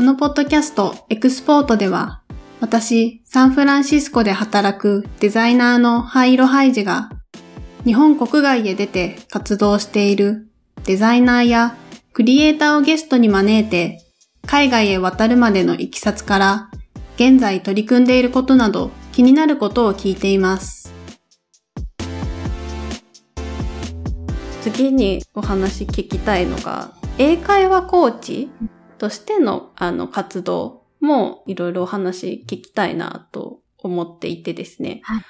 このポッドキャストエクスポートでは、私、サンフランシスコで働くデザイナーのハイロハイジが、日本国外へ出て活動しているデザイナーやクリエイターをゲストに招いて、海外へ渡るまでのいきさつから、現在取り組んでいることなど気になることを聞いています。次にお話聞きたいのが、英会話コーチとしてのあの活動もいろいろお話聞きたいなと思っていてですね。はい、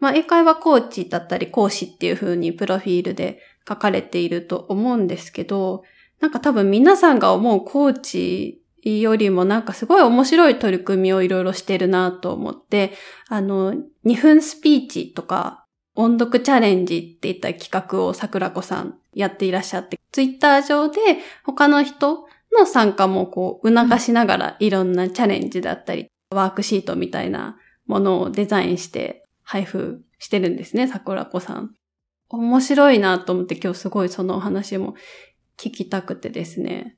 まあ、英会話コーチだったり講師っていう風にプロフィールで書かれていると思うんですけど、なんか多分皆さんが思うコーチよりもなんかすごい面白い取り組みをいろいろしてるなと思って、あの、2分スピーチとか音読チャレンジっていった企画を桜子さんやっていらっしゃって、ツイッター上で他の人の参加もこう促しながらいろんなチャレンジだったり、ワークシートみたいなものをデザインして配布してるんですね、桜子さん。面白いなと思って今日すごいそのお話も聞きたくてですね。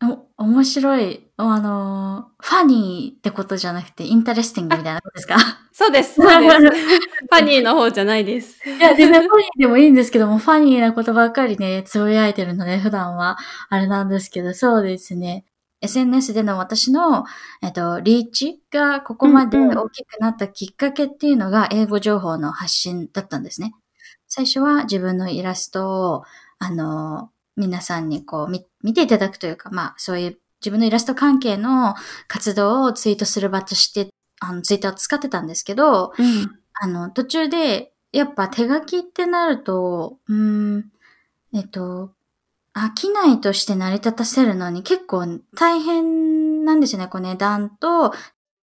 お、面白い。あの、 funny ってことじゃなくて、 interesting みたいなことですか？そうです、そうです。funny の方じゃないです。いや、全然ファニーでもいいんですけども、ファニーなことばっかりね、つぶやいてるので、普段は、あれなんですけど、そうですね。SNS での私の、えっと、リーチがここまで大きくなったきっかけっていうのが、英語情報の発信だったんですね。最初は自分のイラストを、あの、皆さんにこう見ていただくというか、まあそういう自分のイラスト関係の活動をツイートする場として、あのツイッターを使ってたんですけど、うん、あの途中でやっぱ手書きってなると、うん、えっと、飽きないとして成り立たせるのに結構大変なんですよね。こう値段と、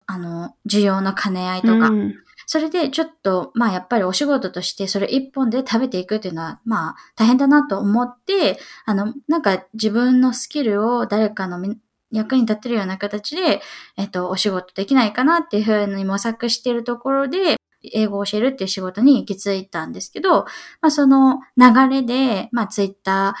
あの、需要の兼ね合いとか。うん、それでちょっと、まあやっぱりお仕事としてそれ一本で食べていくっていうのは、まあ大変だなと思って、あの、なんか自分のスキルを誰かの役に立ってるような形で、えっと、お仕事できないかなっていうふうに模索しているところで、英語を教えるっていう仕事に行き着いたんですけど、まあその流れで、まあツイッタ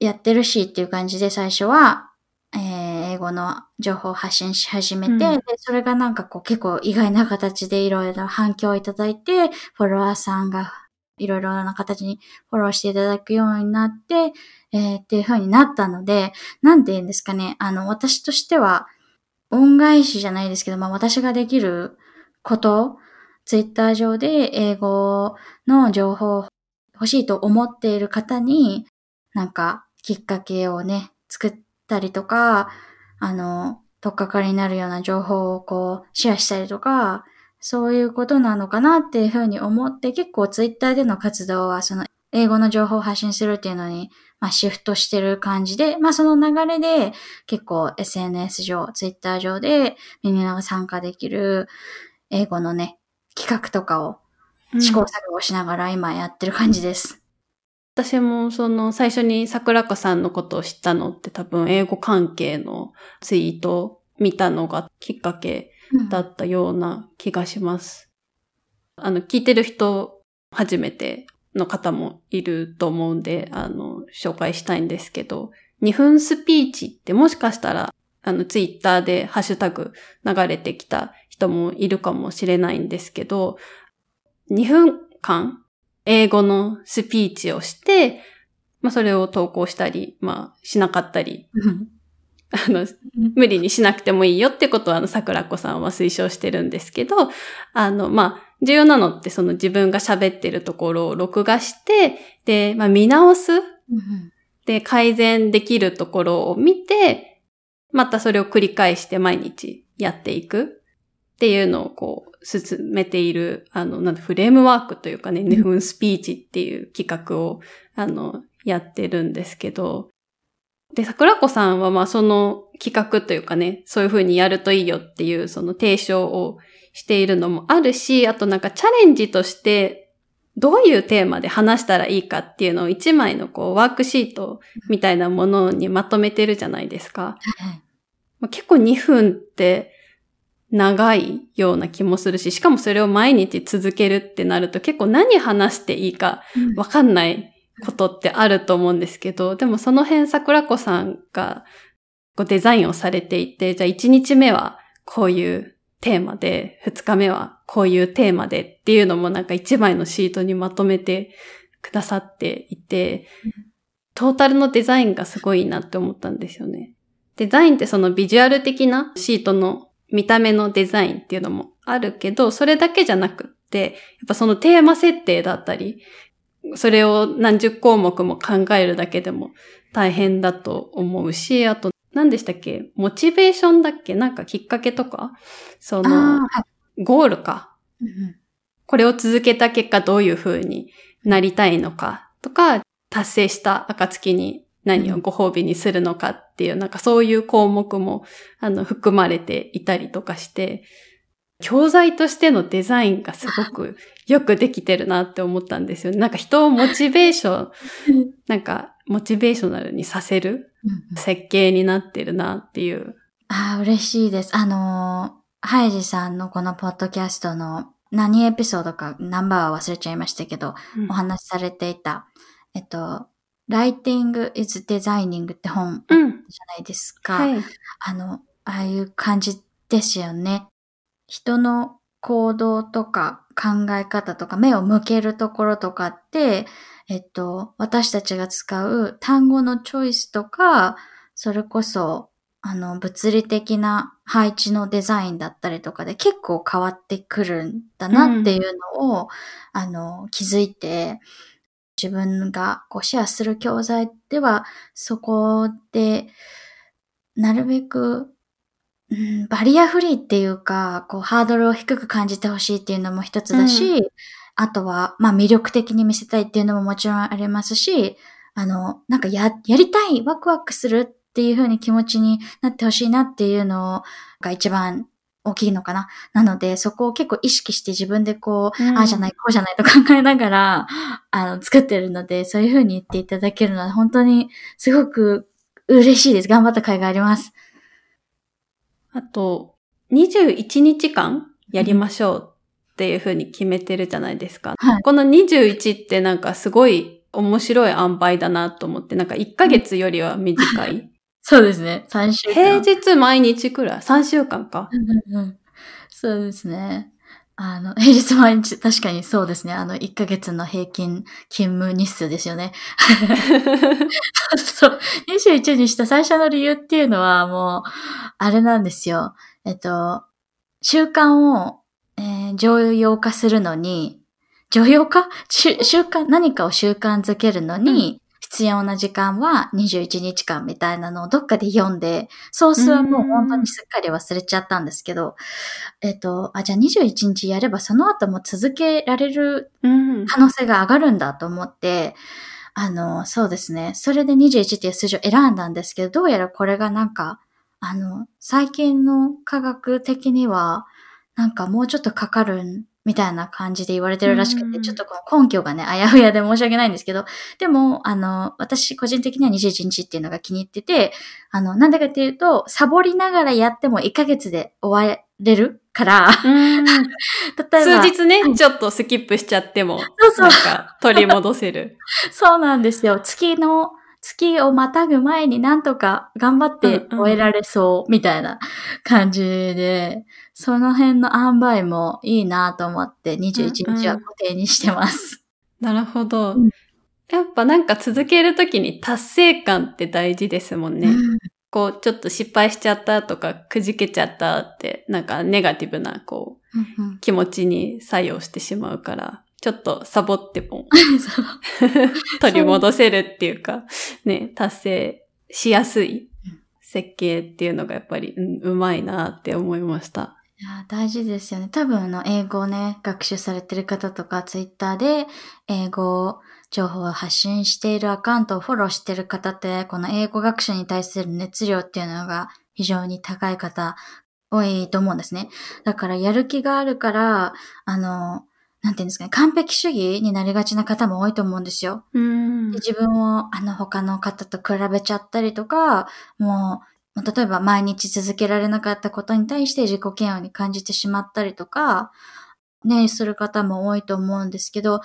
ーやってるしっていう感じで最初は、えー、英語の情報を発信し始めて、うん、で、それがなんかこう結構意外な形でいろいろ反響をいただいて、フォロワーさんがいろいろな形にフォローしていただくようになって、えー、っていう風になったので、なんて言うんですかね、あの、私としては、恩返しじゃないですけど、まあ私ができること、ツイッター上で英語の情報欲しいと思っている方に、なんかきっかけをね、作ったりとか、あの、とっかかりになるような情報をこう、シェアしたりとか、そういうことなのかなっていうふうに思って、結構ツイッターでの活動は、その英語の情報を発信するっていうのに、まあ、シフトしてる感じで、まあ、その流れで結構 SNS 上、ツイッター上でみんなが参加できる英語のね、企画とかを試行錯誤しながら今やってる感じです。私もその最初に桜子さんのことを知ったのって多分英語関係のツイートを見たのがきっかけだったような気がします。うん、あの、聞いてる人初めての方もいると思うんで、あの、紹介したいんですけど、2分スピーチってもしかしたら、あの、ツイッターでハッシュタグ流れてきた人もいるかもしれないんですけど、2分間英語のスピーチをして、まあ、それを投稿したり、まあ、しなかったり、あの、無理にしなくてもいいよってことは、あの、桜子さんは推奨してるんですけど、あの、まあ、重要なのってその自分が喋ってるところを録画して、で、まあ、見直す、で、改善できるところを見て、またそれを繰り返して毎日やっていくっていうのをこう、進めている、あの、なんフレームワークというかね、2分スピーチっていう企画を、あの、やってるんですけど、で、桜子さんはまあその企画というかね、そういう風にやるといいよっていうその提唱をしているのもあるし、あとなんかチャレンジとしてどういうテーマで話したらいいかっていうのを一枚のこうワークシートみたいなものにまとめてるじゃないですか。結構2分って長いような気もするし、しかもそれを毎日続けるってなると結構何話していいかわかんないことってあると思うんですけど、でもその辺桜子さんがこうデザインをされていて、じゃあ1日目はこういうテーマで、2日目はこういうテーマでっていうのもなんか1枚のシートにまとめてくださっていて、トータルのデザインがすごいなって思ったんですよね。デザインってそのビジュアル的なシートの見た目のデザインっていうのもあるけど、それだけじゃなくって、やっぱそのテーマ設定だったり、それを何十項目も考えるだけでも大変だと思うし、あと何でしたっけ？モチベーションだっけ？なんかきっかけとか？その、ゴールか、うん。これを続けた結果どういう風になりたいのかとか、達成した暁に何をご褒美にするのかっていう、なんかそういう項目も、あの、含まれていたりとかして、教材としてのデザインがすごくよくできてるなって思ったんですよね。なんか人をモチベーション、なんかモチベーショナルにさせる設計になってるなっていう。ああ、嬉しいです。あのー、ハイジさんのこのポッドキャストの何エピソードかナンバーは忘れちゃいましたけど、うん、お話しされていた、えっと、Writing is Designing って本じゃないですか。うんはい、あの、ああいう感じですよね。人の行動とか考え方とか目を向けるところとかって、えっと、私たちが使う単語のチョイスとか、それこそ、あの、物理的な配置のデザインだったりとかで結構変わってくるんだなっていうのを、うん、あの、気づいて、自分がこうシェアする教材では、そこで、なるべく、うん、バリアフリーっていうか、こう、ハードルを低く感じてほしいっていうのも一つだし、うん、あとは、まあ、魅力的に見せたいっていうのももちろんありますし、あの、なんかや、やりたい、ワクワクするっていう風に気持ちになってほしいなっていうのが一番大きいのかな？なので、そこを結構意識して自分でこう、うん、ああじゃない、こうじゃないと 考えながら、あの、作ってるので、そういう風に言っていただけるのは本当にすごく嬉しいです。頑張った甲斐があります。あと、21日間やりましょうっていう風に決めてるじゃないですか。はい、この21ってなんかすごい面白い塩梅だなと思って、なんか1ヶ月よりは短い。そうですね。3週間。平日毎日くらい ?3 週間か？そうですね。あの、平日毎日、確かにそうですね。あの、1ヶ月の平均勤務日数ですよね。そう。21にした最初の理由っていうのはもう、あれなんですよ。えっと、習慣を、えー、常用化するのに、常用化？習慣、何かを習慣づけるのに、必要な時間は21日間みたいなのをどっかで読んで、ソースはもう本当にすっかり忘れちゃったんですけど、えっと、あ、じゃあ21日やればその後も続けられる可能性が上がるんだと思って、あの、そうですね。それで21っていう数字を選んだんですけど、どうやらこれがなんか、あの、最近の科学的には、なんかもうちょっとかかるみたいな感じで言われてるらしくて、ちょっとこの根拠がね、あやふやで申し訳ないんですけど、でも、あの、私個人的には21日っていうのが気に入ってて、あの、なんでかっていうと、サボりながらやっても1ヶ月で終われるから、例えば。数日ね、ちょっとスキップしちゃっても、そうそう。なんか取り戻せる。そうなんですよ。月の、月をまたぐ前になんとか頑張って終えられそう、みたいな感じで、その辺の塩梅もいいなと思って21日は固定にしてます。うんうん、なるほど。うん、やっぱなんか続けるときに達成感って大事ですもんね。うん、こう、ちょっと失敗しちゃったとか、くじけちゃったって、なんかネガティブな、こう、うんうん、気持ちに作用してしまうから、ちょっとサボっても 取り戻せるっていうか、ね、達成しやすい設計っていうのがやっぱり、うん、うまいなって思いました。いや、大事ですよね。多分、あの、英語をね、学習されてる方とか、ツイッターで英語情報を発信しているアカウントをフォローしてる方って、この英語学習に対する熱量っていうのが非常に高い方多いと思うんですね。だから、やる気があるから、あの、なんていうんですかね、完璧主義になりがちな方も多いと思うんですよ。うんで自分をあの他の方と比べちゃったりとか、もう例えば毎日続けられなかったことに対して自己嫌悪に感じてしまったりとか、ね、する方も多いと思うんですけど、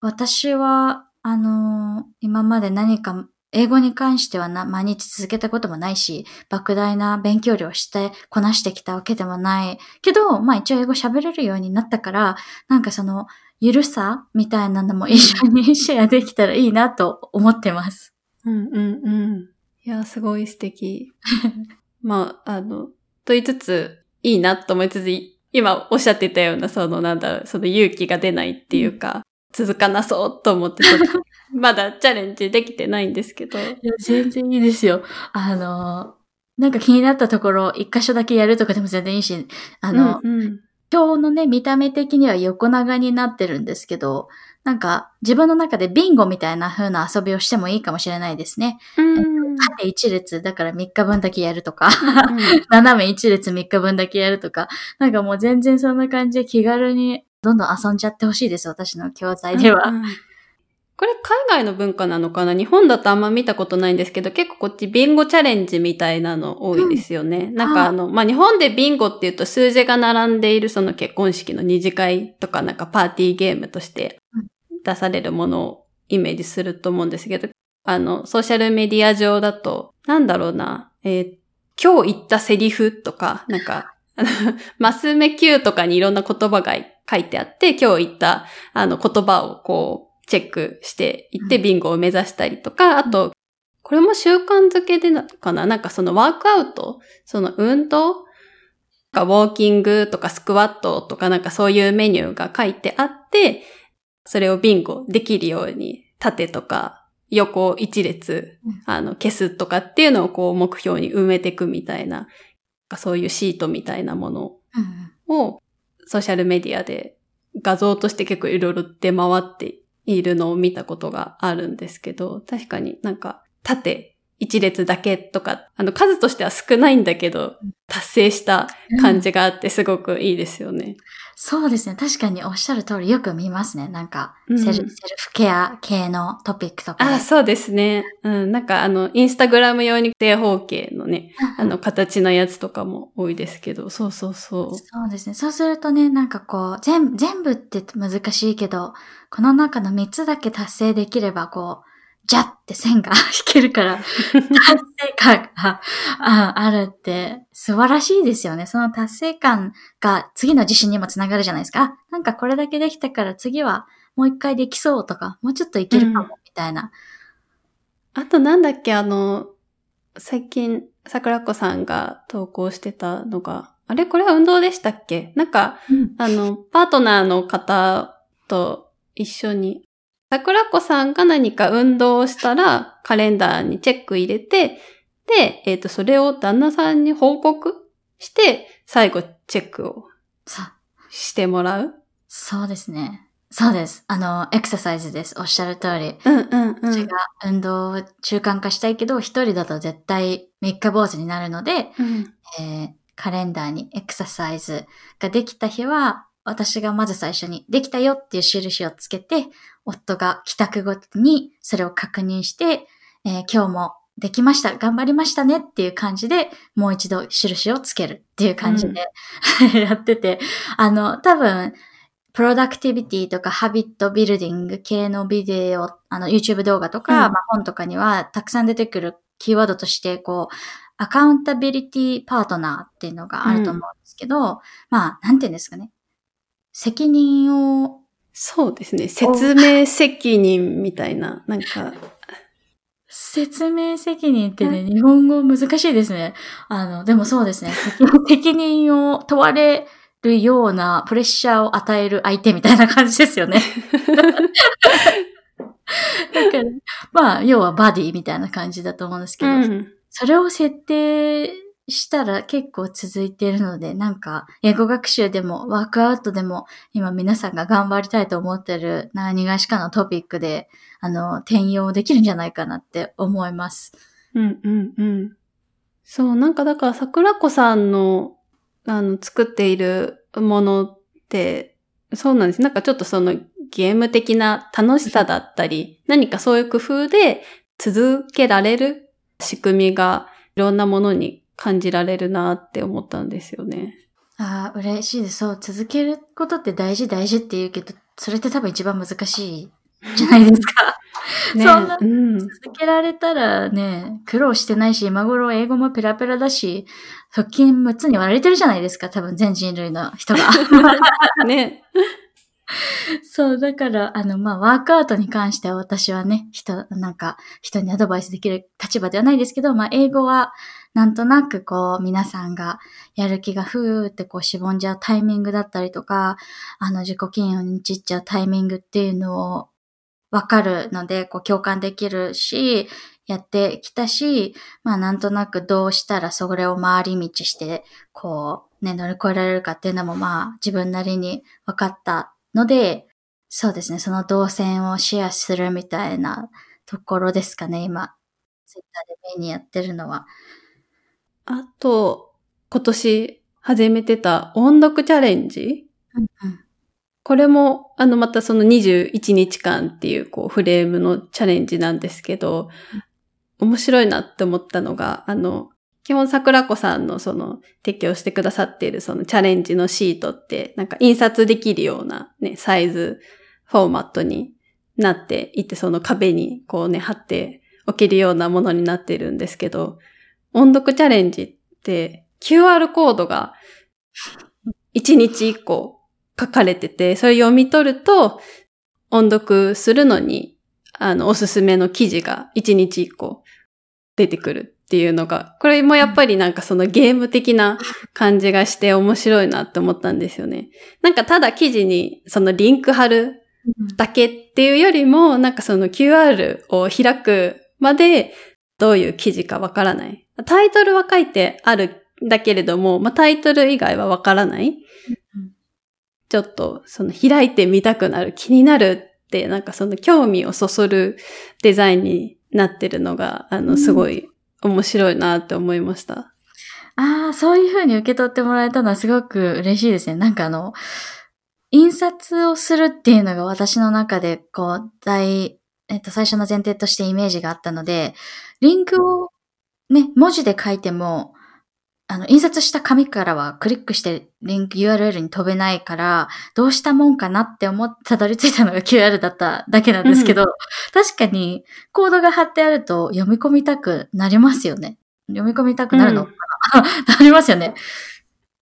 私は、あの、今まで何か英語に関してはな毎日続けたこともないし、莫大な勉強量してこなしてきたわけでもない。けど、まあ一応英語喋れるようになったから、なんかその、ゆるさみたいなのも一緒にシェアできたらいいなと思ってます。うんうんうん。いや、すごい素敵。まあ、あの、と言いつつ、いいなと思いつつ、今おっしゃってたような、その、なんだろう、その勇気が出ないっていうか、続かなそうと思って、まだチャレンジできてないんですけど。いや、全然いいですよ。あの、なんか気になったところ、一箇所だけやるとかでも全然いいし、あの、うんうん今日のね、見た目的には横長になってるんですけど、なんか自分の中でビンゴみたいな風な遊びをしてもいいかもしれないですね。うん縦一列だから3日分だけやるとか、斜め一列3日分だけやるとか、なんかもう全然そんな感じで気軽にどんどん遊んじゃってほしいです、私の教材では。うんうん。これ海外の文化なのかな？日本だとあんま見たことないんですけど、結構こっちビンゴチャレンジみたいなの多いですよね。なんかあの、まあ、日本でビンゴって言うと数字が並んでいるその結婚式の二次会とかなんかパーティーゲームとして出されるものをイメージすると思うんですけど、あの、ソーシャルメディア上だと、なんだろうな、えー今日言ったセリフとか、なんか、あ のマス目 Q とかにいろんな言葉が書いてあって、今日言ったあの言葉をこう、チェックしていってビンゴを目指したりとか、あと、これも習慣づけでなかな？なんかそのワークアウト？その運動？なんかウォーキングとかスクワットとかなんかそういうメニューが書いてあって、それをビンゴできるように縦とか横一列うん、あの、消すとかっていうのをこう目標に埋めていくみたいな、そういうシートみたいなもの。うん。をソーシャルメディアで画像として結構いろいろ出回っているのを見たことがあるんですけど、確かになんか縦一列だけとか、あの数としては少ないんだけど、達成した感じがあってすごくいいですよね。そうですね。確かにおっしゃる通りよく見ますね。なんか、うんセルセルフケア系のトピックとかで。あ、そうですね。うん、なんかあの、インスタグラム用に正方形のね、あの、形のやつとかも多いですけど、そうそうそう。そうですね。そうするとね、なんかこう、全全部って難しいけど、この中の3つだけ達成できれば、こう、ジャッって線が引けるから、達成感がああるって素晴らしいですよね。その達成感が次の自信にもつながるじゃないですか。あなんかこれだけできたから次はもう一回できそうとか、もうちょっといけるかも、みたいな。あとなんだっけ、あの、最近、桜子さんが投稿してたのが、あれこれは運動でしたっけ？なんか、あの、パートナーの方と一緒に、桜子さんが何か運動をしたら、カレンダーにチェック入れて、で、えっ、と、それを旦那さんに報告して、最後チェックをしてもらう？そうですね。そうです。あの、エクササイズです。おっしゃる通り。うんうんうん。私が運動を習慣化したいけど、一人だと絶対三日坊主になるので、うんえーカレンダーにエクササイズができた日は、私がまず最初にできたよっていう印をつけて、夫が帰宅後にそれを確認して、えー今日もできました、頑張りましたねっていう感じで、もう一度印をつけるっていう感じで、やってて、あの、多分、プロダクティビティとかハビットビルディング系のビデオ、あの、YouTube 動画とか、うん。まあ、本とかにはたくさん出てくるキーワードとして、こう、アカウンタビリティパートナーっていうのがあると思うんですけど、まあ、なんていうんですかね。責任を、そうですね。説明責任みたいな、なんか、説明責任ってね、日本語難しいですね。あの、でもそうですね。責 責任を問われるようなプレッシャーを与える相手みたいな感じですよね。だから、まあ、要はバディみたいな感じだと思うんですけど、うん。それを設定したら結構続いているので、なんか、英語学習でもワークアウトでも、今皆さんが頑張りたいと思ってる何がしかのトピックで、あの、転用できるんじゃないかなって思います。うんうんうん。そう、なんかだから桜子さんの、あの、作っているものって、そうなんです。なんかちょっとそのゲーム的な楽しさだったり、何かそういう工夫で続けられる仕組みがいろんなものに感じられるなって思ったんですよね。ああ、嬉しいです。そう、続けることって大事大事って言うけど、それって多分一番難しいじゃないですか。ねそんなうん。続けられたらね、苦労してないし、今頃英語もペラペラだし、腹筋6つに割られてるじゃないですか、多分全人類の人が。ね。そう、だから、あの、まあ、ワークアウトに関しては私はね、人、なんか、人にアドバイスできる立場ではないですけど、まあ、英語は、なんとなくこう、皆さんがやる気がふーってこう、しぼんじゃうタイミングだったりとか、あの、自己嫌悪に散っちゃうタイミングっていうのを、わかるので、こう、共感できるし、やってきたし、まあ、なんとなくどうしたらそれを回り道して、こう、ね、乗り越えられるかっていうのも、まあ、自分なりに分かったので、そうですね、その動線をシェアするみたいなところですかね、今。ツイッターでメインにやってるのは。あと、今年始めてた音読チャレンジ？うんうん。これも、あの、またその21日間っていう、こう、フレームのチャレンジなんですけど、面白いなって思ったのが、あの、基本桜子さんのその提供してくださっているそのチャレンジのシートって、なんか印刷できるようなね、サイズ、フォーマットになっていて、その壁にこうね、貼っておけるようなものになってるんですけど、音読チャレンジって QR コードが1日1個書かれてて、それ読み取ると音読するのに、あの、おすすめの記事が1日1個出てくるっていうのが、これもやっぱりなんかそのゲーム的な感じがして面白いなって思ったんですよね。なんかただ記事にそのリンク貼るだけっていうよりも、なんかその QR を開くまでどういう記事かわからない。タイトルは書いてあるんだけれども、まあ、タイトル以外はわからない。うんちょっとその開いてみたくなる、気になるって、なんかその興味をそそるデザインになってるのが、あの、うんすごい面白いなって思いました。ああ、そういう風に受け取ってもらえたのはすごく嬉しいですね。なんかあの、印刷をするっていうのが私の中で、こう、大、えっと、最初の前提としてイメージがあったので、リンクをね、文字で書いても、あの、印刷した紙からはクリックしてリンク URL に飛べないから、どうしたもんかなって思ってたどり着いたのが QR だっただけなんですけど、確かにコードが貼ってあると読み込みたくなりますよね。読み込みたくなるのかな、なりますよね。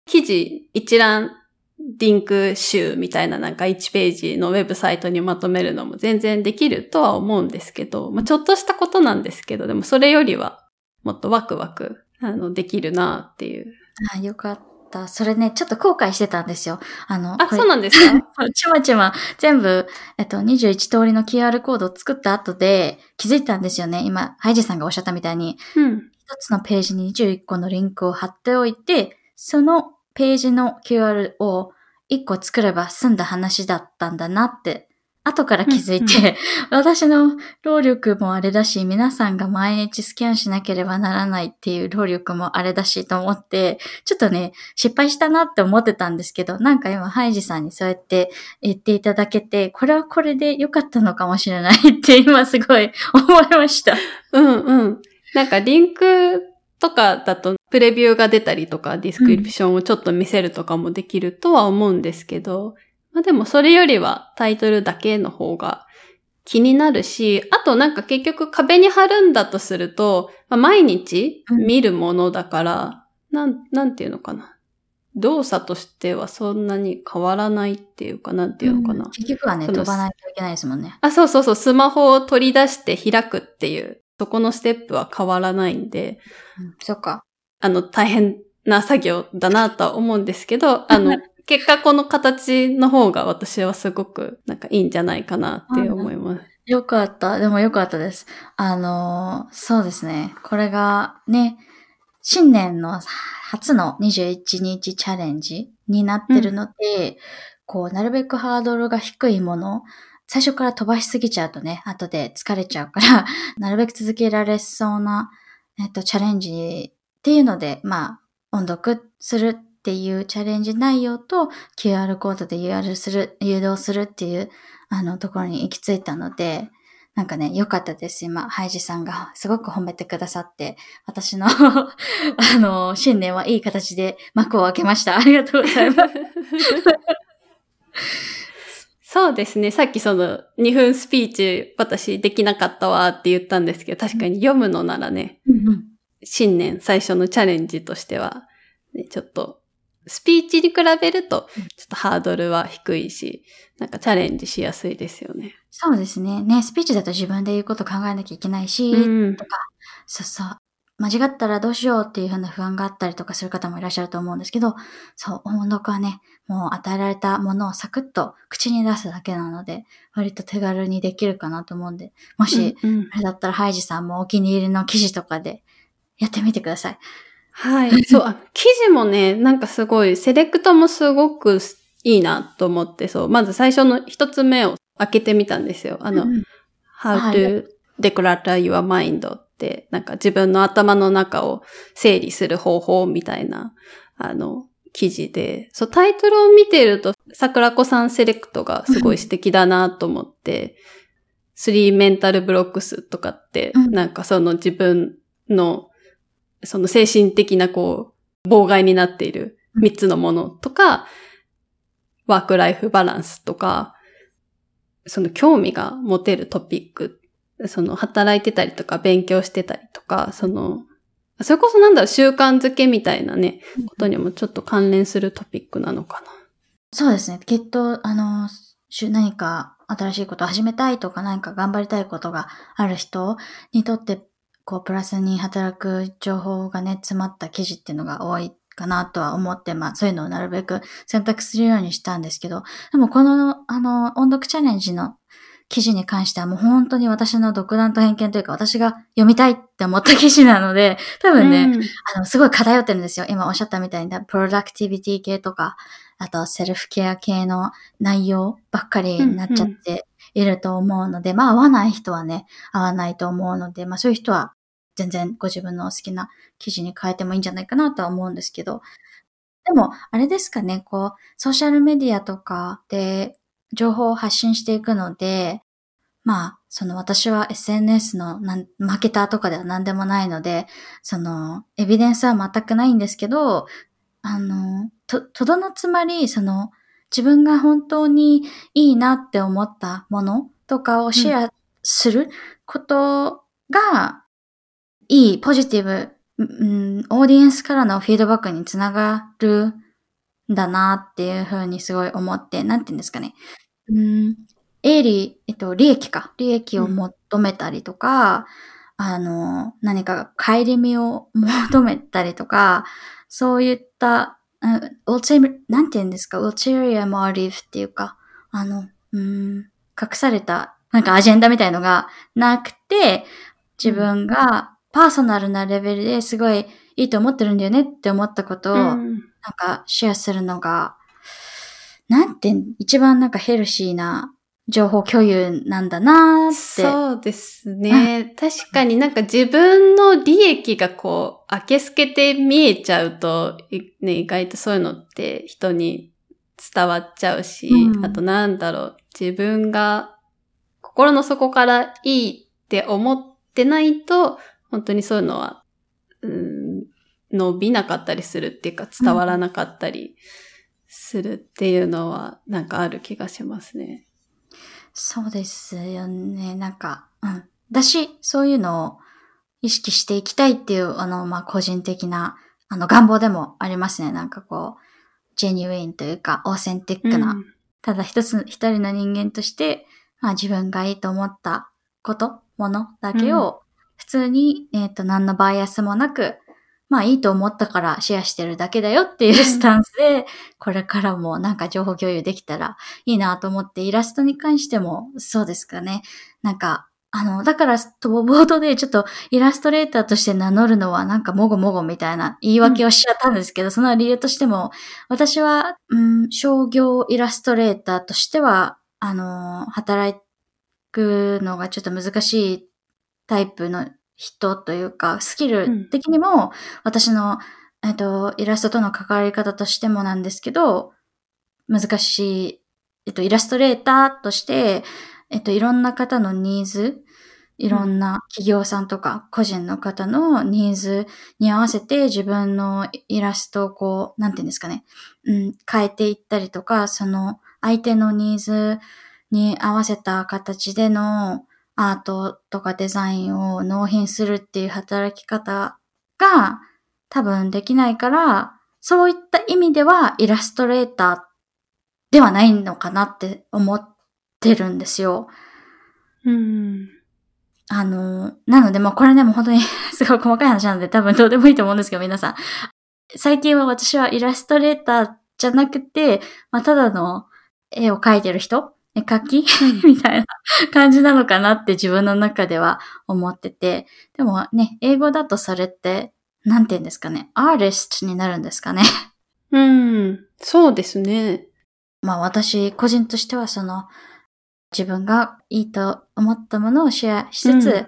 記事一覧リンク集みたいななんか1ページのウェブサイトにまとめるのも全然できるとは思うんですけど、まあ、ちょっとしたことなんですけど、でもそれよりはもっとワクワクあのできるなっていう。あよかった。それね、ちょっと後悔してたんですよ。あの、あ、そうなんですか？ちまちま全部、えっと、21通りの QR コードを作った後で気づいたんですよね。今、ハイジさんがおっしゃったみたいに、うん。一つのページに21個のリンクを貼っておいて、そのページの QR を1個作れば済んだ話だったんだなって、後から気づいて、私の労力もあれだし、皆さんが毎日スキャンしなければならないっていう労力もあれだしと思って、ちょっとね、失敗したなって思ってたんですけど、なんか今、ハイジさんにそうやって言っていただけて、これはこれで良かったのかもしれないって今すごい思いました。うんうん。なんかリンクとかだとプレビューが出たりとかディスクリプションをちょっと見せるとかもできるとは思うんですけど、まあでもそれよりはタイトルだけの方が気になるし、あとなんか結局壁に貼るんだとすると、まあ、毎日見るものだから、なん、なんていうのかな。動作としてはそんなに変わらないっていうか、なんていうのかな。うん結局はね、飛ばないといけないですもんね。あ、そうそうそう、スマホを取り出して開くっていう、そこのステップは変わらないんで、うん、そっか。あの、大変な作業だなとは思うんですけど、あの、結果この形の方が私はすごくなんかいいんじゃないかなって思います。よかった。でもよかったです。あのーそうですね。これがね、新年の初の21日チャレンジになってるので、こう、なるべくハードルが低いもの、最初から飛ばしすぎちゃうとね、後で疲れちゃうから、なるべく続けられそうな、えっと、チャレンジっていうので、まあ、音読するっていうチャレンジ内容と QR コードで UR する、誘導するっていうあのところに行き着いたので、なんかね、良かったです。今、ハイジさんがすごく褒めてくださって、私の、あの、新年はいい形で幕を開けました。ありがとうございます。そうですね。さっきその2分スピーチ私できなかったわって言ったんですけど、確かに読むのならね、うんうん。新年最初のチャレンジとしては、ね、ちょっと、スピーチに比べると、ちょっとハードルは低いし、なんかチャレンジしやすいですよね。そうですね。ね、スピーチだと自分で言うこと考えなきゃいけないし、うんとか、そうそう。間違ったらどうしようっていう風な不安があったりとかする方もいらっしゃると思うんですけど、そう、音読はね、もう与えられたものをサクッと口に出すだけなので、割と手軽にできるかなと思うんで、もし、うんうんあれだったらハイジさんもお気に入りの記事とかでやってみてください。はい。そう、あ、記事もね、なんかすごい、セレクトもすごくいいなと思って、そう、まず最初の一つ目を開けてみたんですよ。あの、うん How は to declutter your mind って、なんか自分の頭の中を整理する方法みたいな、あの、記事で、そう、タイトルを見ていると、桜子さんセレクトがすごい 素敵だなと思って、スリーメンタルブロックスとかって、うんなんかその自分の、その精神的なこう、妨害になっている三つのものとか、ワークライフバランスとか、その興味が持てるトピック、その働いてたりとか勉強してたりとか、その、それこそなんだろう、習慣づけみたいなね、ことにもちょっと関連するトピックなのかな。そうですね。きっと、あの、し何か新しいことを始めたいとか何か頑張りたいことがある人にとって、こう、プラスに働く情報がね、詰まった記事っていうのが多いかなとは思って、まあ、そういうのをなるべく選択するようにしたんですけど、でもこの、あの、音読チャレンジの記事に関してはもう本当に私の独断と偏見というか、私が読みたいって思った記事なので、多分ね、うんあの、すごい偏ってるんですよ。今おっしゃったみたいに、プロダクティビティ系とか、あとセルフケア系の内容ばっかりになっちゃっていると思うので、まあ合わない人はね、合わないと思うので、まあそういう人は全然ご自分の好きな記事に変えてもいいんじゃないかなとは思うんですけど、でも、あれですかね、こう、ソーシャルメディアとかで情報を発信していくので、まあ、その私は SNS のなんマーケターとかでは何でもないので、その、エビデンスは全くないんですけど、あの、と、とどのつまり、その、自分が本当にいいなって思ったものとかをシェアすることが、いい、ポジティブ、うん、オーディエンスからのフィードバックにつながるんだなっていうふうにすごい思って、なんて言うんですかね。うん、営利、えっと、利益か。利益を求めたりとか、あの、何か帰り身を求めたりとか、そういった、うん、ulterior- なんて言うんですか？ulterior motive っていうか、あの、うん、隠された、なんかアジェンダみたいのがなくて、自分がパーソナルなレベルですごいいいと思ってるんだよねって思ったことを、うんなんかシェアするのが、なんて、一番なんかヘルシーな情報共有なんだなーって。そうですね。確かになんか自分の利益がこう、明け透けて見えちゃうと、いね、意外とそういうのって人に伝わっちゃうし、うんあとなんだろう、自分が心の底からいいって思ってないと、本当にそういうのは、うん、伸びなかったりするっていうか伝わらなかったりするっていうのはなんかある気がしますね。そうですよね。なんか、うん。だし、そういうのを意識していきたいっていう、あの、まあ、個人的な、あの、願望でもありますね。なんかこう、ジェニュインというか、オーセンティックな、うんただ一つ、一人の人間として、まあ、自分がいいと思ったこと、ものだけを、普通に、えっ、と、何のバイアスもなく、まあいいと思ったからシェアしてるだけだよっていうスタンスで、これからもなんか情報共有できたらいいなと思って、イラストに関してもそうですかね。なんか、あの、だから、とボードでちょっとイラストレーターとして名乗るのはなんかもごもごみたいな言い訳をしちゃったんですけど、その理由としても、私は、うん、商業イラストレーターとしては、あの、働くのがちょっと難しいタイプの人というか、スキル的にも、私の、えっと、イラストとの関わり方としてもなんですけど、難しい、えっと、イラストレーターとして、えっと、いろんな方のニーズ、いろんな企業さんとか個人の方のニーズに合わせて自分のイラストをこう、なんていうんですかね、うん、変えていったりとか、その相手のニーズに合わせた形でのアートとかデザインを納品するっていう働き方が多分できないから、そういった意味ではイラストレーターではないのかなって思ってるんですよ。うん。あの、なのでもうこれねもう本当に すごい細かい話なので多分どうでもいいと思うんですけど皆さん。最近は私はイラストレーターじゃなくて、まあただの絵を描いてる人絵描きみたいな感じなのかなって自分の中では思ってて。でもね、英語だとそれって、なんて言うんですかね？アーティストになるんですかね？うん。そうですね。まあ私個人としてはその自分がいいと思ったものをシェアしつつ、うんえ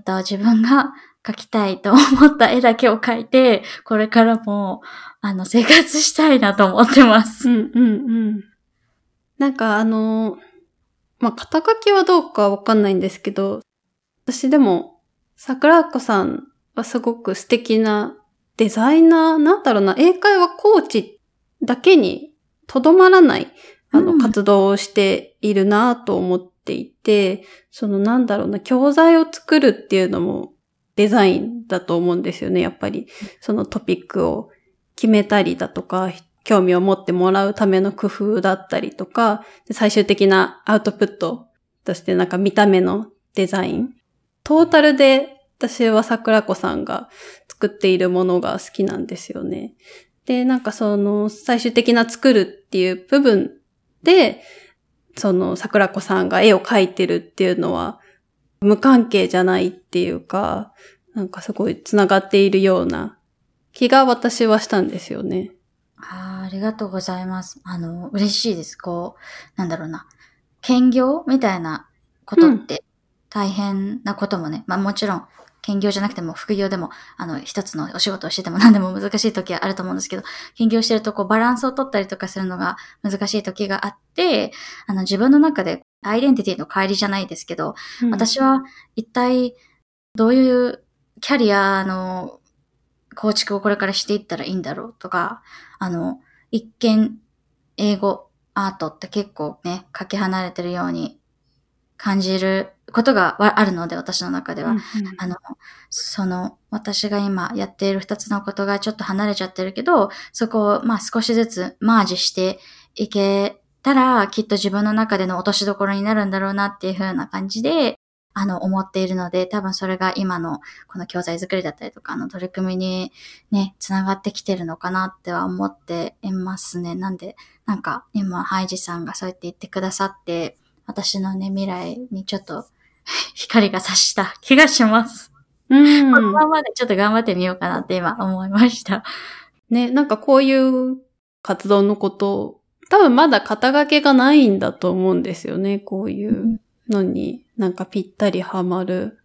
っと自分が描きたいと思った絵だけを描いて、これからもあの生活したいなと思ってます。うんうんうん。なんかあの、まあ、肩書きはどうかわかんないんですけど、私でも、桜子さんはすごく素敵なデザイナー、なんだろうな、英会話コーチだけにとどまらない、あの、うん活動をしているなと思っていて、そのなんだろうな、教材を作るっていうのもデザインだと思うんですよね、やっぱり。そのトピックを決めたりだとか、興味を持ってもらうための工夫だったりとか、最終的なアウトプットとしてなんか見た目のデザイン。トータルで私は桜子さんが作っているものが好きなんですよね。で、なんかその最終的な作るっていう部分で、その桜子さんが絵を描いてるっていうのは無関係じゃないっていうか、なんかすごい繋がっているような気が私はしたんですよね。あありがとうございます。あの、嬉しいです。こう、なんだろうな。兼業みたいなことって大変なこともね、まあもちろん、兼業じゃなくても副業でも、あの、一つのお仕事をしてても何でも難しい時はあると思うんですけど、兼業してるとこうバランスを取ったりとかするのが難しい時があって、あの、自分の中でアイデンティティの帰りじゃないですけど、私は一体どういうキャリアの構築をこれからしていったらいいんだろうとか、あの、一見英語、アートって結構ね、かけ離れてるように感じることがわあるので、私の中では。うんうんあの、その、私が今やっている二つのことがちょっと離れちゃってるけど、そこを、まあ少しずつマージしていけたら、きっと自分の中での落としどころになるんだろうなっていう風な感じで、あの、思っているので、多分それが今のこの教材作りだったりとか、あの取り組みにね、つながってきてるのかなっては思っていますね。なんで、なんか今、ハイジさんがそうやって言ってくださって、私のね、未来にちょっと 光が差した 気がします。うんこのままでちょっと頑張ってみようかなって今思いました。ね、なんかこういう活動のこと、多分まだ肩書きがないんだと思うんですよね。こういうのになんかぴったりハマる。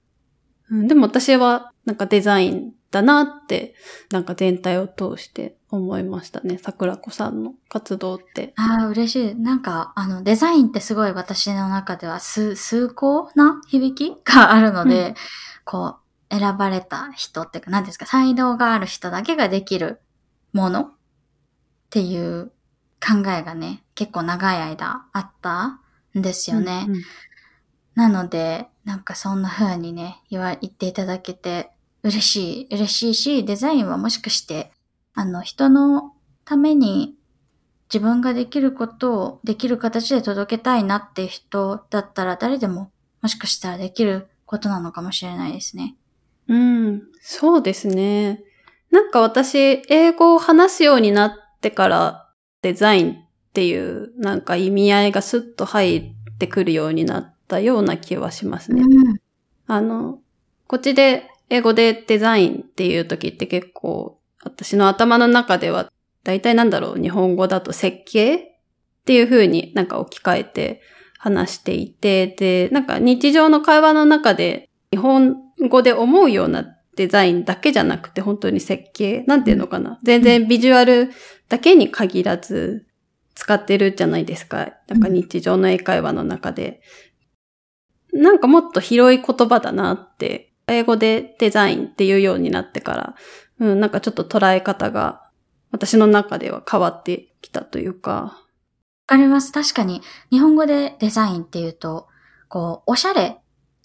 うん、でも私はなんかデザインだなって、なんか全体を通して思いましたね。桜子さんの活動って。ああ、嬉しい。なんか、あの、デザインってすごい私の中では数、崇高な響きがあるので、うんこう、選ばれた人っていうか、何ですか、才能がある人だけができるものっていう考えがね、結構長い間あったんですよね。うんうんなので、なんかそんな風にね、言わ、言っていただけて嬉しい、嬉しいし、デザインはもしかして、あの、人のために自分ができることをできる形で届けたいなっていう人だったら誰でももしかしたらできることなのかもしれないですね。うん、そうですね。なんか私、英語を話すようになってから、デザインっていうなんか意味合いがスッと入ってくるようになったような気はしますね。うん。あの、こっちで英語でデザインっていう時って結構、私の頭の中では、大体なんだろう、日本語だと設計っていう風になんか置き換えて話していて、で、なんか日常の会話の中で日本語で思うようなデザインだけじゃなくて本当に設計なんていうのかな。全然ビジュアルだけに限らず使ってるじゃないですか。なんか日常の英会話の中で。なんかもっと広い言葉だなって、英語でデザインっていうようになってから、うん、なんかちょっと捉え方が私の中では変わってきたというか、わかります。確かに、日本語でデザインっていうと、こう、おしゃれ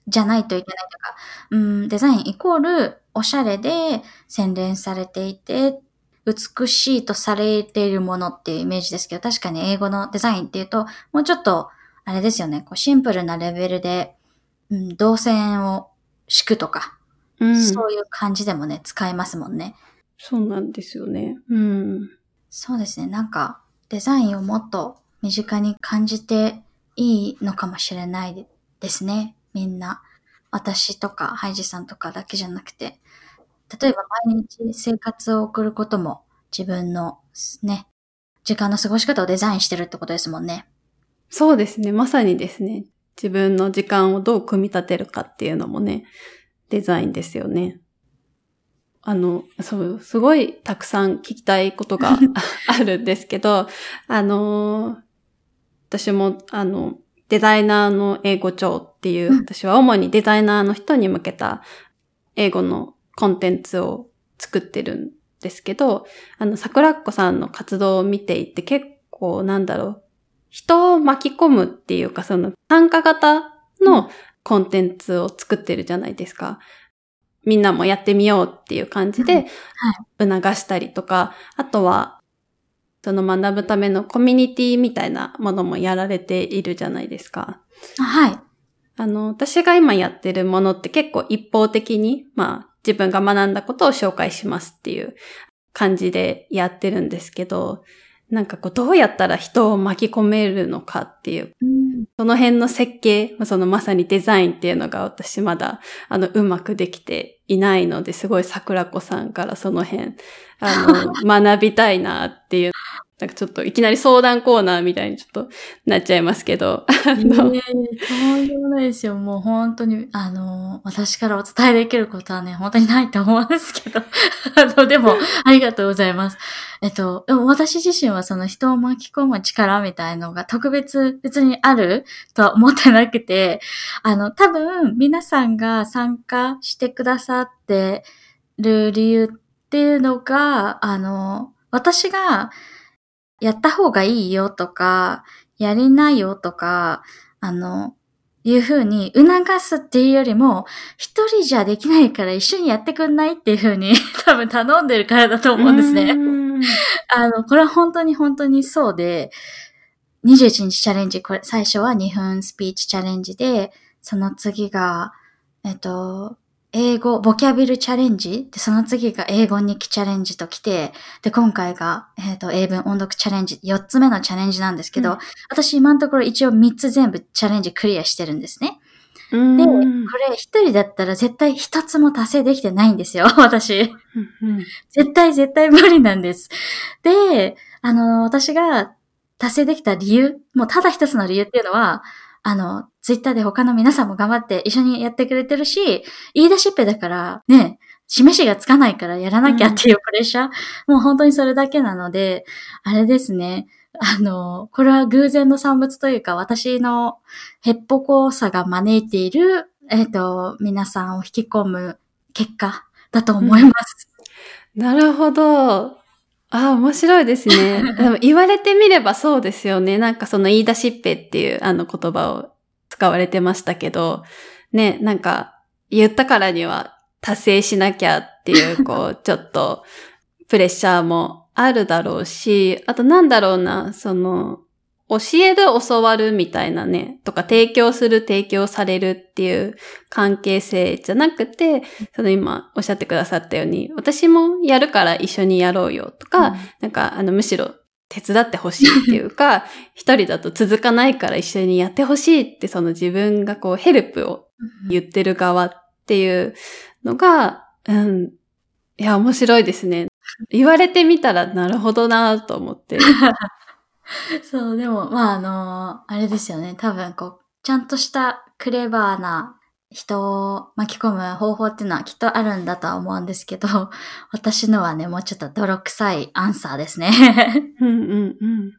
じゃないといけないとか、うん、デザインイコールおしゃれで洗練されていて、美しいとされているものっていうイメージですけど、確かに英語のデザインっていうと、もうちょっと、あれですよね、こうシンプルなレベルで、うん、動線を敷くとか、うん、そういう感じでもね、使えますもんね。そうなんですよね。うん。そうですね、なんか、デザインをもっと身近に感じていいのかもしれないですね。みんな。私とか、ハイジさんとかだけじゃなくて。例えば毎日生活を送ることも自分のね、時間の過ごし方をデザインしてるってことですもんね。そうですね。まさにですね。自分の時間をどう組み立てるかっていうのもね、デザインですよね。あの、そう、すごいたくさん聞きたいことが あるんですけど、あの、私も、あの、デザイナーの英語帳っていう、私は主にデザイナーの人に向けた英語のコンテンツを作ってるんですけど、あの、桜っ子さんの活動を見ていて結構なんだろう、人を巻き込むっていうか、その参加型のコンテンツを作ってるじゃないですか。みんなもやってみようっていう感じで促したりとか、あとは、その学ぶためのコミュニティみたいなものもやられているじゃないですか。はい。あの、私が今やってるものって結構一方的に、まあ、自分が学んだことを紹介しますっていう感じでやってるんですけど、なんかこう、どうやったら人を巻き込めるのかっていう、うん、その辺の設計、そのまさにデザインっていうのが私まだ、あの、うまくできていないので、すごい桜子さんからその辺、あの、学びたいなっていう、なんかちょっといきなり相談コーナーみたいにちょっとなっちゃいますけど、いえいえとんでもないですよ。もう本当に、あの、私からお伝えできることはね、本当にないと思うんですけど。あの、でも、ありがとうございます。えっと、でも私自身はその人を巻き込む力みたいのが特別、別にあるとは思ってなくて、あの、多分、皆さんが参加してくださってる理由っていうのが、あの、私が、やった方がいいよとか、やりなよとか、あの、いうふうに促すっていうよりも、一人じゃできないから一緒にやってくんないっていうふうに 多分頼んでるからだと思うんですね。あの、これは本当に本当にそうで、21日チャレンジ、これ最初は2分スピーチチャレンジで、その次が、えっと、英語、ボキャビルチャレンジで、その次が英語日記チャレンジと来て、で、今回が、えっ、ー、と、英文音読チャレンジ、4つ目のチャレンジなんですけど、うん、私今のところ一応3つ全部チャレンジクリアしてるんですね。で、これ一人だったら絶対一つも達成できてないんですよ、私。絶対絶対無理なんです。で、あの、私が達成できた理由、もうただ一つの理由っていうのは、あの、ツイッターで他の皆さんも頑張って一緒にやってくれてるし、言い出しっぺだからね、示しがつかないからやらなきゃっていうプレッシャー、うん、もう本当にそれだけなので、あれですね。あの、これは偶然の産物というか、私のヘッポコさが招いている、えっ、ー、と、皆さんを引き込む結果だと思います。うん、なるほど。ああ、面白いですね。でも言われてみればそうですよね。なんかその言い出しっぺっていうあの言葉を使われてましたけど、ね、なんか言ったからには達成しなきゃっていう、こう、ちょっとプレッシャーもあるだろうし、あとなんだろうな、その、教える、教わるみたいなね、とか提供する、提供されるっていう関係性じゃなくて、その今おっしゃってくださったように、私もやるから一緒にやろうよとか、うん、なんかあのむしろ手伝ってほしいっていうか、一人だと続かないから一緒にやってほしいってその自分がこうヘルプを言ってる側っていうのが、うん、いや面白いですね。言われてみたらなるほどなと思って。そう、でも、まあ、あのあれですよね。多分、こう、ちゃんとしたクレバーな人を巻き込む方法っていうのはきっとあるんだとは思うんですけど、私のはね、もうちょっと泥臭いアンサーですね。うんうんうん。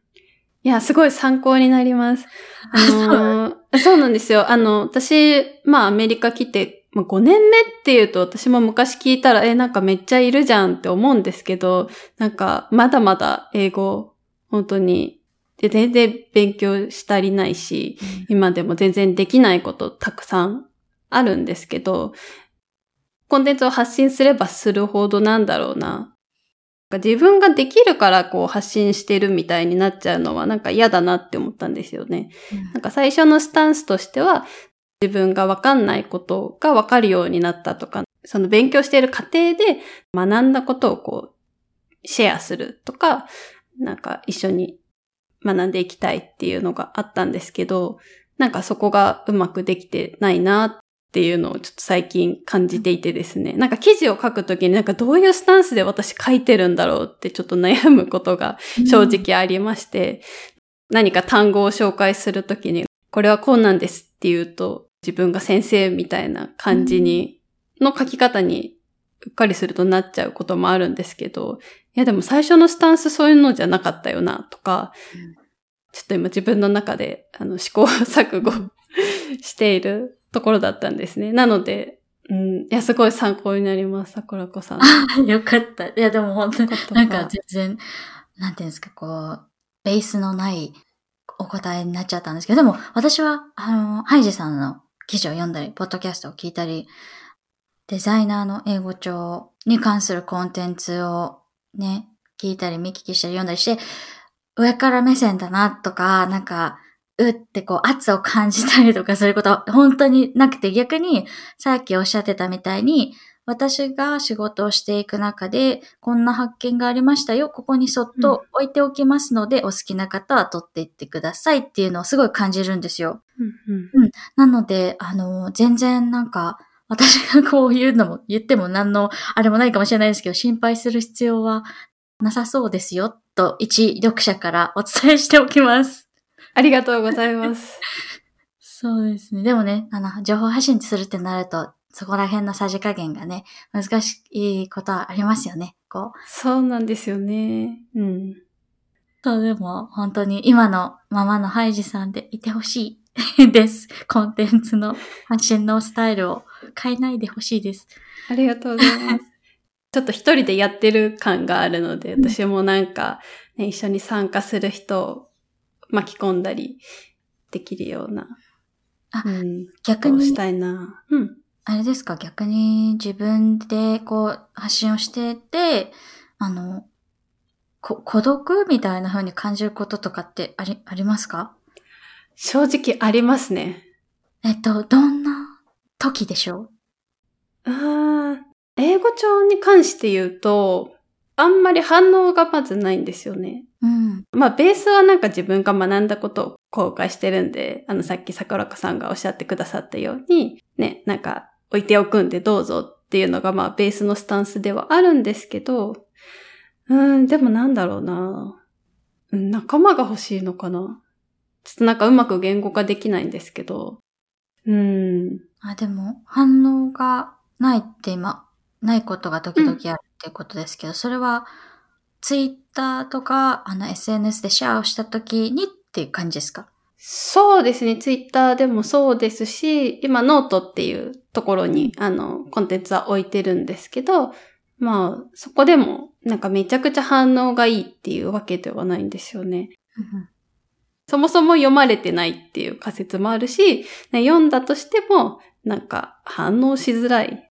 いや、すごい参考になります。あのー、そうなんですよ。あの、私、まあアメリカ来て、まあ、5年目っていうと私も昔聞いたら、え、なんかめっちゃいるじゃんって思うんですけど、なんかまだまだ英語本当にで全然勉強したりないし、今でも全然できないことたくさんあるんですけど、コンテンツを発信すればするほどなんだろうな。自分ができるからこう発信してるみたいになっちゃうのはなんか嫌だなって思ったんですよね。うん、なんか最初のスタンスとしては自分がわかんないことがわかるようになったとか、その勉強している過程で学んだことをこうシェアするとか、なんか一緒に学んでいきたいっていうのがあったんですけど、なんかそこがうまくできてないなっていうのをちょっと最近感じていてですね。なんか記事を書くときになんかどういうスタンスで私書いてるんだろうってちょっと悩むことが正直ありまして、うん、何か単語を紹介するときにこれはこうなんですって言うと自分が先生みたいな感じに、の書き方にうっかりするとなっちゃうこともあるんですけど、いやでも最初のスタンスそういうのじゃなかったよなとか、ちょっと今自分の中であの試行錯誤 しているところだったんですね。なので、うん、いや、すごい参考になります、桜子さん。よかった。いや、でも本当に、なんか全然、なんていうんですか、こう、ベースのないお答えになっちゃったんですけど、でも私は、あの、ハイジさんの記事を読んだり、ポッドキャストを聞いたり、デザイナーの英語帳に関するコンテンツをね、聞いたり見聞きしたり読んだりして、上から目線だなとか、なんか、うってこう圧を感じたりとかそういうことは本当になくて逆にさっきおっしゃってたみたいに私が仕事をしていく中でこんな発見がありましたよ。ここにそっと置いておきますので、うん、お好きな方は取っていってくださいっていうのをすごい感じるんですよ。うん、うん、なので、あの、全然なんか私がこういうのも言っても何のあれもないかもしれないですけど、心配する必要はなさそうですよ、と一読者からお伝えしておきます。ありがとうございます。そうですね。でもね、あの、情報発信するってなると、そこら辺のさじ加減がね、難しいことはありますよね。こう。そうなんですよね。うん。そう、でも、本当に今のままのハイジさんでいてほしい です。コンテンツの発信のスタイルを変えないでほしいです。ありがとうございます。ちょっと一人でやってる感があるので、私もなんか、ね、一緒に参加する人を巻き込んだりできるような。あ、うん、逆に。したいな。うん。あれですか、逆に自分でこう発信をしてて、あの、こ孤独みたいな風に感じることとかってあり、ありますか？正直ありますね。えっと、どんな時でしょう？あ英語帳に関して言うと、あんまり反応がまずないんですよね。うん。まあ、ベースはなんか自分が学んだことを公開してるんで、あの、さっき桜子さんがおっしゃってくださったように、ね、なんか置いておくんでどうぞっていうのがまあ、ベースのスタンスではあるんですけど、うん、でもなんだろうな。仲間が欲しいのかな。ちょっとなんかうまく言語化できないんですけど。うん。あ、でも、反応がないって今、ないことが時々あるっていうことですけど、うん、それは、ツイッターとか、あの SNS でシェアをした時にっていう感じですか？そうですね。ツイッターでもそうですし、今ノートっていうところに、あの、コンテンツは置いてるんですけど、まあ、そこでも、なんかめちゃくちゃ反応がいいっていうわけではないんですよね。そもそも読まれてないっていう仮説もあるし、読んだとしても、なんか反応しづらい。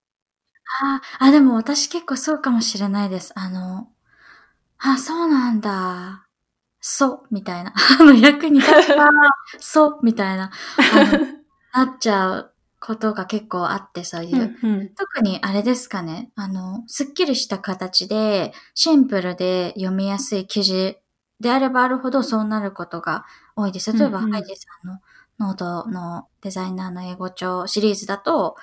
ああ、でも私結構そうかもしれないです。あの、あ、そうなんだ。そう、みたいな。あの、役に立った、そう、みたいな、なっちゃうことが結構あって、そういう。うんうん、特にあれですかね。あの、すっきりした形で、シンプルで読みやすい記事であればあるほどそうなることが多いです。例えば、ハイジさんのノートのデザイナーの英語帳シリーズだと、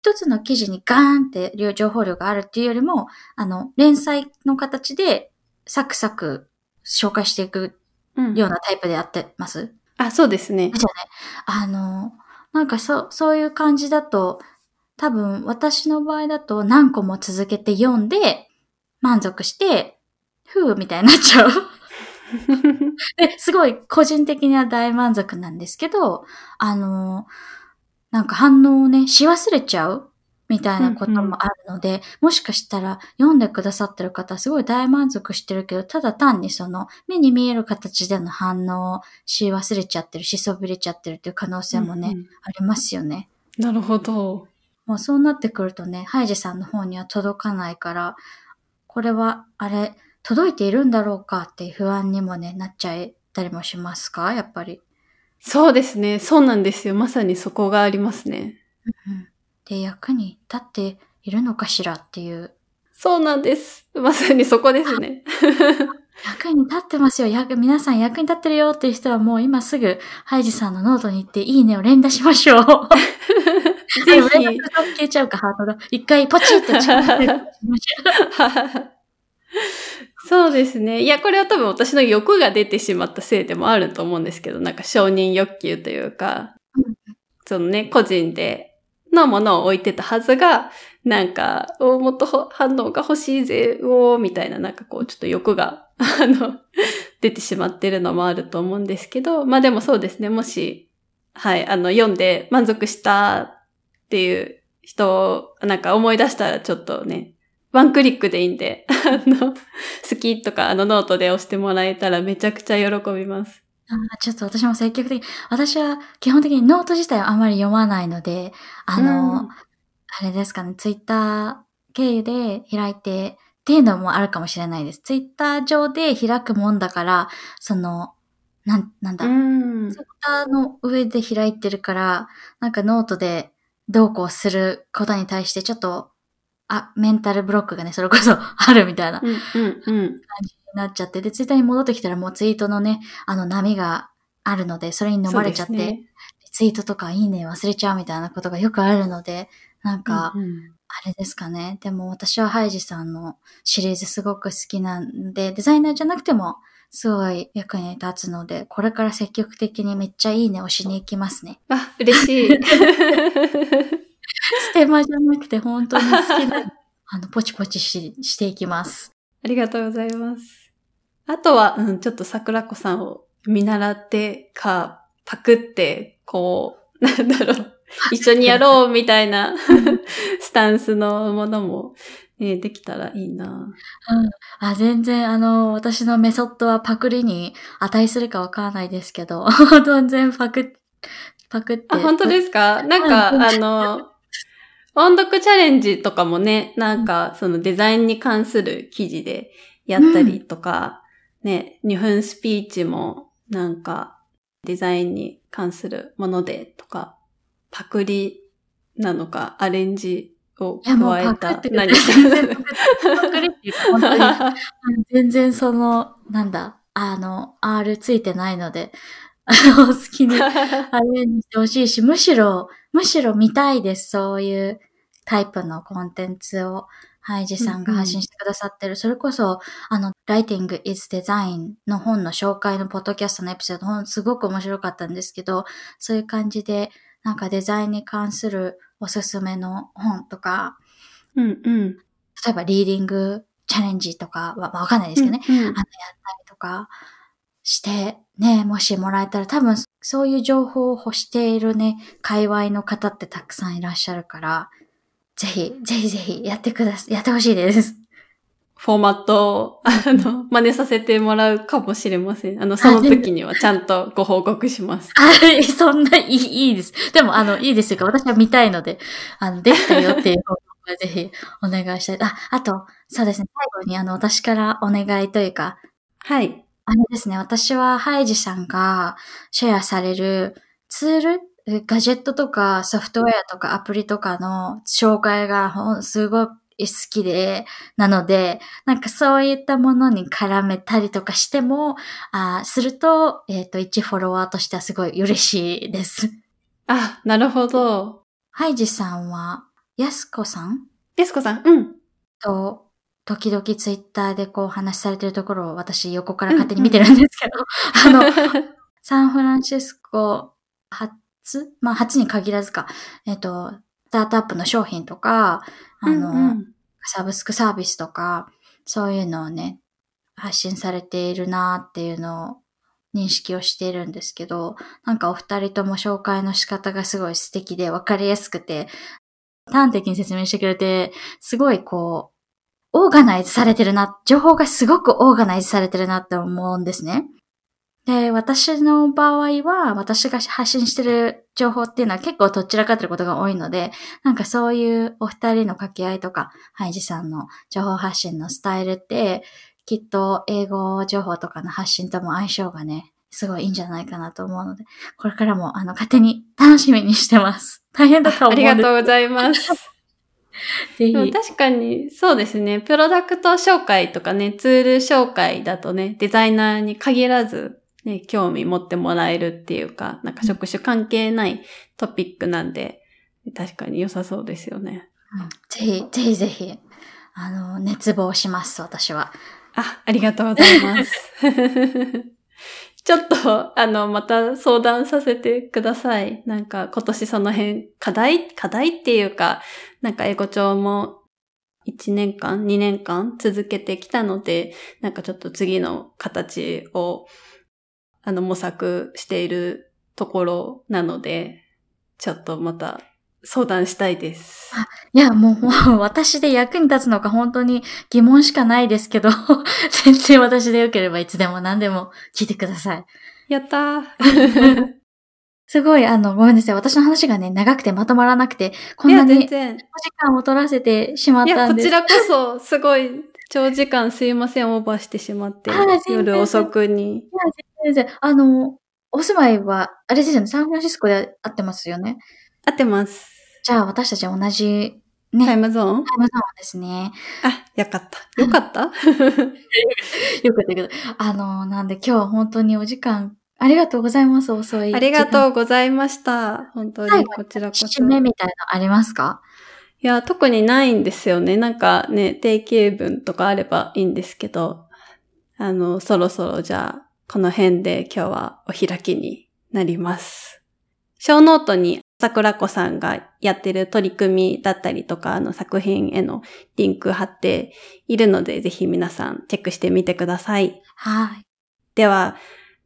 一つの記事にガーンって情報量があるっていうよりも、あの、連載の形でサクサク紹介していくようなタイプでやってます、うん、あ、そうですね。じゃあね、あの、なんかそ、そういう感じだと、多分私の場合だと何個も続けて読んで満足して、ふうみたいになっちゃう。ですごい個人的には大満足なんですけど、あの、なんか反応をね、し忘れちゃうみたいなこともあるので、もしかしたら読んでくださってる方すごい大満足してるけど、ただ単にその目に見える形での反応をし忘れちゃってるし、そびれちゃってるっていう可能性もね、うんうんありますよね。なるほど。もうそうなってくるとね、ハイジさんの方には届かないから、これは、あれ、届いているんだろうかっていう不安にもね、なっちゃったりもしますか？やっぱり。そうですね。そうなんですよ。まさにそこがありますね。うんで、役に立っているのかしらっていう。そうなんです。まさにそこですね。役に立ってますよ。役、皆さん役に立ってるよっていう人はもう今すぐ、ハイジさんのノートに行っていいねを連打しましょう。で連打すると消えちゃうか、ハートが。一回ポチッと そうですね。いや、これは多分私の欲が出てしまったせいでもあると思うんですけど、なんか承認欲求というか、うんそのね、個人でのものを置いてたはずが、なんか、おもっと反応が欲しいぜ、おー、みたいな、なんかこう、ちょっと欲が、あの、出てしまってるのもあると思うんですけど、まあでもそうですね、もし、はい、あの、読んで満足したっていう人を、なんか思い出したらちょっとね、ワンクリックでいいんで、あの、好きとか、あの、ノートで押してもらえたらめちゃくちゃ喜びます。あーちょっと私も積極的。私は基本的にノート自体はあまり読まないので、あの、うんあれですかね、ツイッター経由で開いてっていうのもあるかもしれないです。ツイッター上で開くもんだから、その、なん、なんだ、うんツイッターの上で開いてるから、なんかノートでどうこうすることに対してちょっと、あ、メンタルブロックがね、それこそあるみたいなうん、うん、うん。なっちゃって、で、ツイッターに戻ってきたらもうツイートのね、あの波があるので、それに飲まれちゃって、ねツイートとかいいね忘れちゃうみたいなことがよくあるので、なんか、うんうんあれですかね。でも私はハイジさんのシリーズすごく好きなんで、デザイナーじゃなくてもすごい役に立つので、これから積極的にめっちゃいいねをしに行きますね。あ、嬉しい。ステマじゃなくて本当に好きな、あの、ポチポチししていきます。ありがとうございます。あとは、うん、ちょっと桜子さんを見習ってか、パクって、こう、なんだろう、一緒にやろうみたいな スタンスのものも、ね、できたらいいな。あ、全然あの、私のメソッドはパクリに値するかわからないですけど、全然パク、パクって。あ、本当ですか？なんうん。か、あの、音読チャレンジとかもね、なんか、そのデザインに関する記事でやったりとか、ね、2分スピーチも、なんか、デザインに関するものでとか、パクリなのか、アレンジを加えたパクってく何？れ全然パクリっていうか、本当に。全然その、なんだ、あの、R ついてないので、あの、好きに アレンジしてほしいし、むしろ、むしろ見たいです。そういうタイプのコンテンツを、ハイジさんが発信してくださってる。それこそ、あの、Writing is Design の本の紹介のポッドキャストのエピソード、ほんすごく面白かったんですけど、そういう感じで、なんかデザインに関するおすすめの本とか、うんうん。例えばリーディングチャレンジとかは、まあわかんないですけどね。うんうんあの、やったりとかして、ね、もしもらえたら多分そういう情報を欲しているね、界隈の方ってたくさんいらっしゃるから、ぜひ、ぜひぜひやってください、やってほしいです。フォーマットを、あの、真似させてもらうかもしれません。あの、その時にはちゃんとご報告します。あ、そんないい、いいです。でも、あの、いいですよ。私は見たいので、あの、できたよっていう報告はぜひお願いしたい。あ、あと、そうですね。最後に、あの、私からお願いというか、はい。あれですね、私はハイジさんがシェアされるツール、えガジェットとかソフトウェアとかアプリとかの紹介がほんすごい好きで、なので、なんかそういったものに絡めたりとかしても、あすると、えっ、と、一フォロワーとしてはすごい嬉しいです。あ、なるほど。ハイジさんは、やすこさん？エスコさん、うん。と、時々ツイッターでこう話されてるところを私横から勝手に見てるんですけど、あの、サンフランシスコ初まあ初に限らずか、えっ、と、スタートアップの商品とか、あの、うんうん。サブスクサービスとか、そういうのをね、発信されているなっていうのを認識をしているんですけど、なんかお二人とも紹介の仕方がすごい素敵で分かりやすくて、端的に説明してくれて、すごいこう、オーガナイズされてるな、情報がすごくオーガナイズされてるなって思うんですね。で、私の場合は、私が発信してる情報っていうのは結構どちらかってることが多いので、なんかそういうお二人の掛け合いとか、ハイジさんの情報発信のスタイルって、きっと英語情報とかの発信とも相性がね、すごいいいんじゃないかなと思うので、これからもあの勝手に楽しみにしてます。大変だと思うありがとうございます。ぜひ。確かに、そうですね。プロダクト紹介とかね、ツール紹介だとね、デザイナーに限らず、ね、興味持ってもらえるっていうか、なんか職種関係ないトピックなんで、確かに良さそうですよね。うん、ぜひ、ぜひぜひ、あの、熱望します、私は。あ、ありがとうございます。ちょっと、あの、また相談させてください。なんか今年その辺、課題？課題っていうか、なんか英語帳も1年間、2年間続けてきたので、なんかちょっと次の形をあの、模索しているところなので、ちょっとまた相談したいです。いや、もう、私で役に立つのか本当に疑問しかないですけど、全然私でよければいつでも何でも聞いてください。やったー。すごい、あの、ごめんなさい。私の話がね、長くてまとまらなくて、こんなにお時間を取らせてしまったんです。いや、こちらこそ、すごい、長時間すいません、オーバーしてしまって。夜遅くに。いや、先生、あの、お住まいは、あれですよね、サンフランシスコで会ってますよね？会ってます。じゃあ、私たち同じ、ね。タイムゾーン？タイムゾーンですね。あ、よかった。よかった？よかったけど。あの、なんで今日は本当にお時間、ありがとうございます、遅い。ありがとうございました。本当に、こちらこそ。締めみたいなのありますか？いや、特にないんですよね。なんかね、定型文とかあればいいんですけど、あの、そろそろじゃあ、この辺で今日はお開きになります。ショーノートに桜子さんがやってる取り組みだったりとか、あの作品へのリンク貼っているので、ぜひ皆さんチェックしてみてください。はい。では、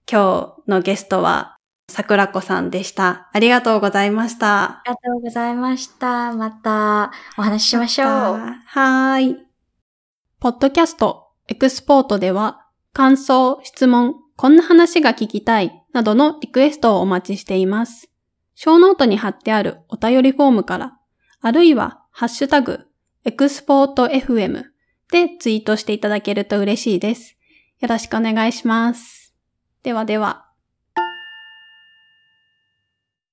今日のゲストは桜子さんでした。ありがとうございました。ありがとうございました。またお話ししましょう。はい。ポッドキャストエクスポートでは感想、質問、こんな話が聞きたい、などのリクエストをお待ちしています。ショーノートに貼ってあるお便りフォームから、あるいは、ハッシュタグ、エクスポート FM でツイートしていただけると嬉しいです。よろしくお願いします。ではでは。